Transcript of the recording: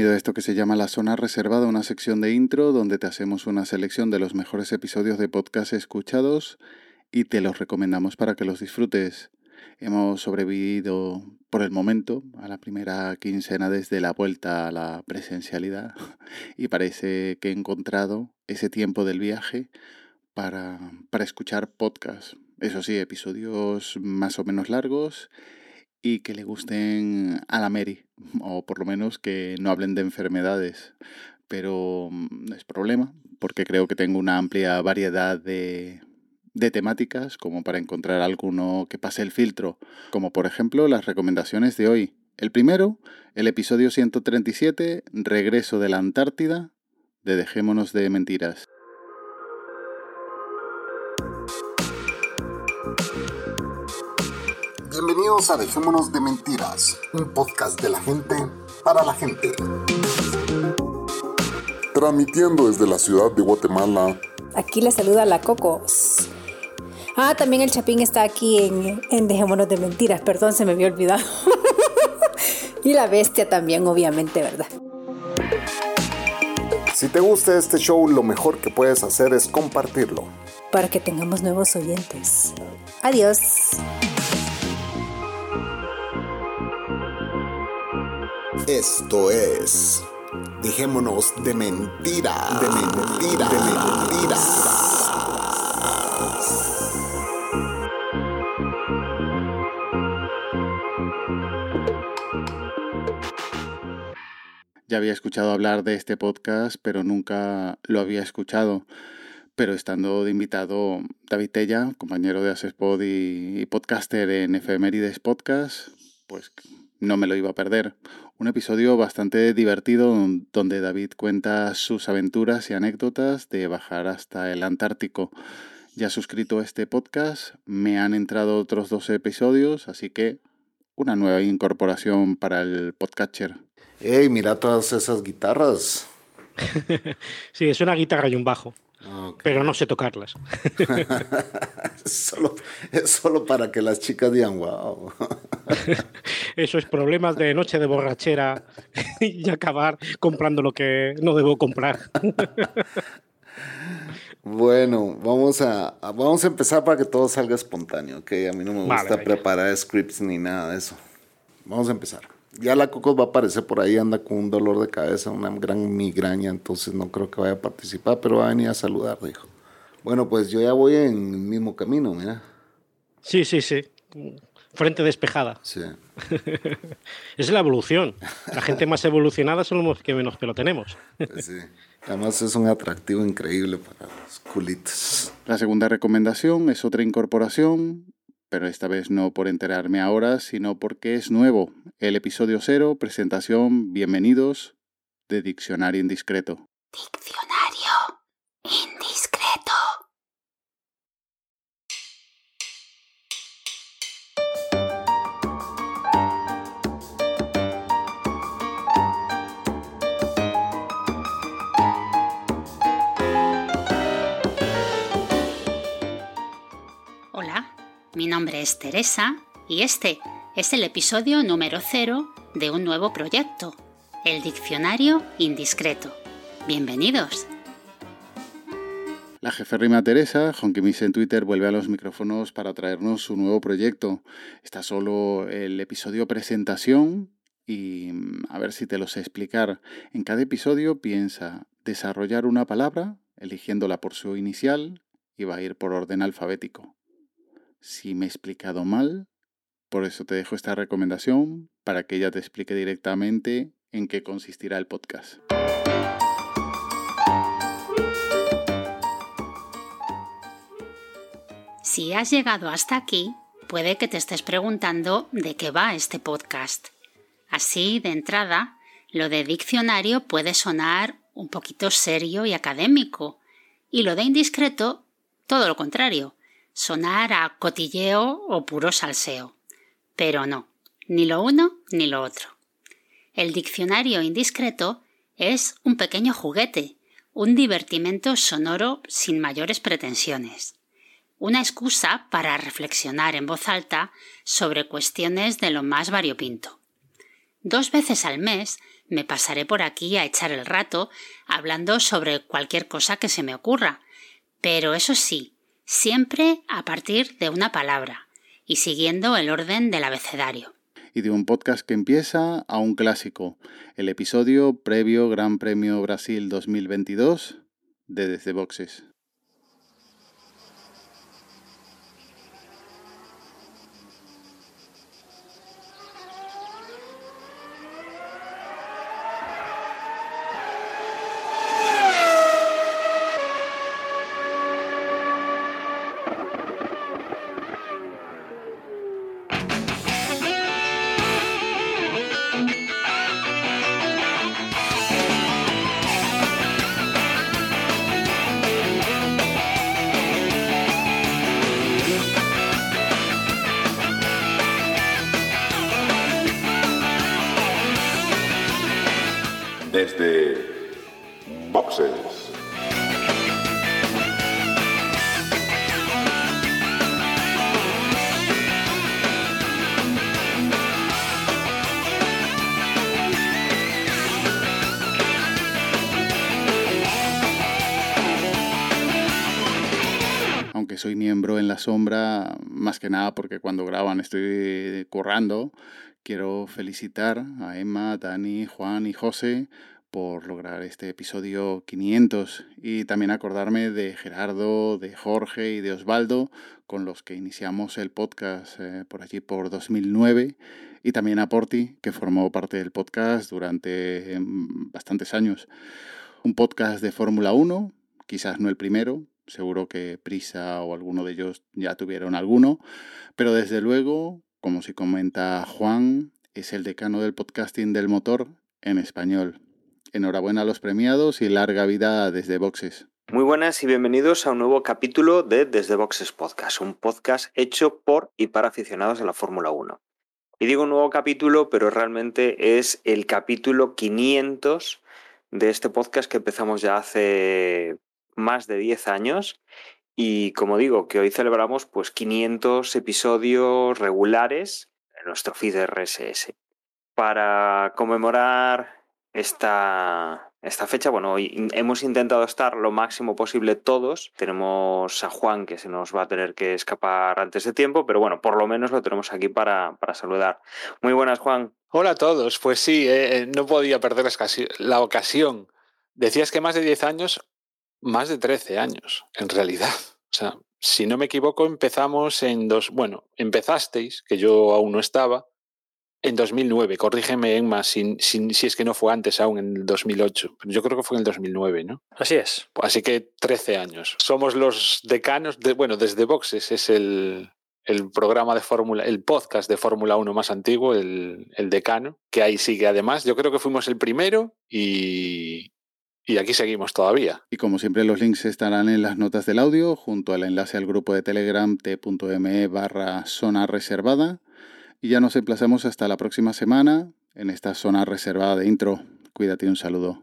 Bienvenido a esto que se llama La Zona Reservada, una sección de intro donde te hacemos una selección de los mejores episodios de podcast escuchados y te los recomendamos para que los disfrutes. Hemos sobrevivido por el momento a la primera quincena desde la vuelta a la presencialidad y parece que he encontrado ese tiempo del viaje para, para escuchar podcasts. Eso sí, episodios más o menos largos y que le gusten a la Mary, o por lo menos que no hablen de enfermedades. Pero mm, es problema, porque creo que tengo una amplia variedad de, de temáticas como para encontrar alguno que pase el filtro, como por ejemplo las recomendaciones de hoy. El primero, el episodio 137, Regreso de la Antártida, de Dejémonos de Mentiras. Bienvenidos a Dejémonos de Mentiras, un podcast de la gente para la gente. Transmitiendo desde la ciudad de Guatemala. Aquí le saluda la Cocos. Ah, también el Chapín está aquí en, en Dejémonos de Mentiras, perdón, se me había olvidado. y la bestia también, obviamente, ¿verdad? Si te gusta este show, lo mejor que puedes hacer es compartirlo. Para que tengamos nuevos oyentes. Adiós. Esto es. Dejémonos de mentira. De mentira. De mentiras. Ya había escuchado hablar de este podcast, pero nunca lo había escuchado. Pero estando de invitado David Tella, compañero de Asespod y podcaster en Efemérides Podcast, pues no me lo iba a perder. Un episodio bastante divertido donde David cuenta sus aventuras y anécdotas de bajar hasta el Antártico. Ya suscrito este podcast, me han entrado otros dos episodios, así que una nueva incorporación para el podcatcher. Ey, mira todas esas guitarras. sí, es una guitarra y un bajo. Pero no sé tocarlas. solo, es solo para que las chicas digan wow. Eso es problemas de noche de borrachera y acabar comprando lo que no debo comprar. Bueno, vamos a, vamos a empezar para que todo salga espontáneo, ¿ok? A mí no me gusta preparar scripts ni nada de eso. Vamos a empezar. Ya la Cocos va a aparecer por ahí, anda con un dolor de cabeza, una gran migraña, entonces no creo que vaya a participar, pero va a venir a saludar, dijo. Bueno, pues yo ya voy en el mismo camino, mira. Sí, sí, sí. Frente despejada. Sí. es la evolución. La gente más evolucionada son los que menos pelo tenemos. sí. Además es un atractivo increíble para los culitos. La segunda recomendación es otra incorporación pero esta vez no por enterarme ahora, sino porque es nuevo. El episodio cero, presentación, bienvenidos, de Diccionario Indiscreto. Diccionario Indiscreto. Mi nombre es Teresa y este es el episodio número cero de un nuevo proyecto, el Diccionario Indiscreto. Bienvenidos. La jeférrima Teresa, Honkimis en Twitter, vuelve a los micrófonos para traernos su nuevo proyecto. Está solo el episodio presentación y mm, a ver si te lo sé explicar. En cada episodio piensa desarrollar una palabra, eligiéndola por su inicial, y va a ir por orden alfabético si me he explicado mal. Por eso te dejo esta recomendación para que ella te explique directamente en qué consistirá el podcast. Si has llegado hasta aquí, puede que te estés preguntando de qué va este podcast. Así, de entrada, lo de diccionario puede sonar un poquito serio y académico, y lo de indiscreto, todo lo contrario, sonar a cotilleo o puro salseo. Pero no, ni lo uno ni lo otro. El diccionario indiscreto es un pequeño juguete, un divertimento sonoro sin mayores pretensiones, una excusa para reflexionar en voz alta sobre cuestiones de lo más variopinto. Dos veces al mes me pasaré por aquí a echar el rato hablando sobre cualquier cosa que se me ocurra. Pero eso sí, siempre a partir de una palabra y siguiendo el orden del abecedario. Y de un podcast que empieza a un clásico, el episodio previo Gran Premio Brasil 2022 de Desde Boxes. Soy miembro en la sombra, más que nada porque cuando graban estoy currando. Quiero felicitar a Emma, Dani, Juan y José por lograr este episodio 500 y también acordarme de Gerardo, de Jorge y de Osvaldo con los que iniciamos el podcast eh, por allí por 2009 y también a Porti que formó parte del podcast durante em, bastantes años. Un podcast de Fórmula 1, quizás no el primero, Seguro que Prisa o alguno de ellos ya tuvieron alguno, pero desde luego, como si comenta Juan, es el decano del podcasting del motor en español. Enhorabuena a los premiados y larga vida desde Boxes. Muy buenas y bienvenidos a un nuevo capítulo de Desde Boxes Podcast, un podcast hecho por y para aficionados de la Fórmula 1. Y digo un nuevo capítulo, pero realmente es el capítulo 500 de este podcast que empezamos ya hace más de 10 años y como digo, que hoy celebramos pues 500 episodios regulares en nuestro feed RSS. Para conmemorar esta, esta fecha, bueno, hoy hemos intentado estar lo máximo posible todos. Tenemos a Juan que se nos va a tener que escapar antes de tiempo, pero bueno, por lo menos lo tenemos aquí para, para saludar. Muy buenas, Juan. Hola a todos. Pues sí, eh, eh, no podía perder la ocasión. Decías que más de 10 años, más de 13 años, en realidad. O sea, si no me equivoco, empezamos en dos. Bueno, empezasteis, que yo aún no estaba, en 2009. Corrígeme, Emma, si, si, es que no fue antes, aún en el 2008. Pero yo creo que fue en el 2009, ¿no? Así es. Así que 13 años. Somos los decanos, de, bueno, desde Boxes es el, el programa de Fórmula, el podcast de Fórmula 1 más antiguo, el, el, decano, que ahí sigue además. Yo creo que fuimos el primero y, y aquí seguimos todavía. Y como siempre los links estarán en las notas del audio, junto al enlace al grupo de Telegram t.me barra zona reservada. Y ya nos emplazamos hasta la próxima semana en esta zona reservada de intro. Cuídate un saludo.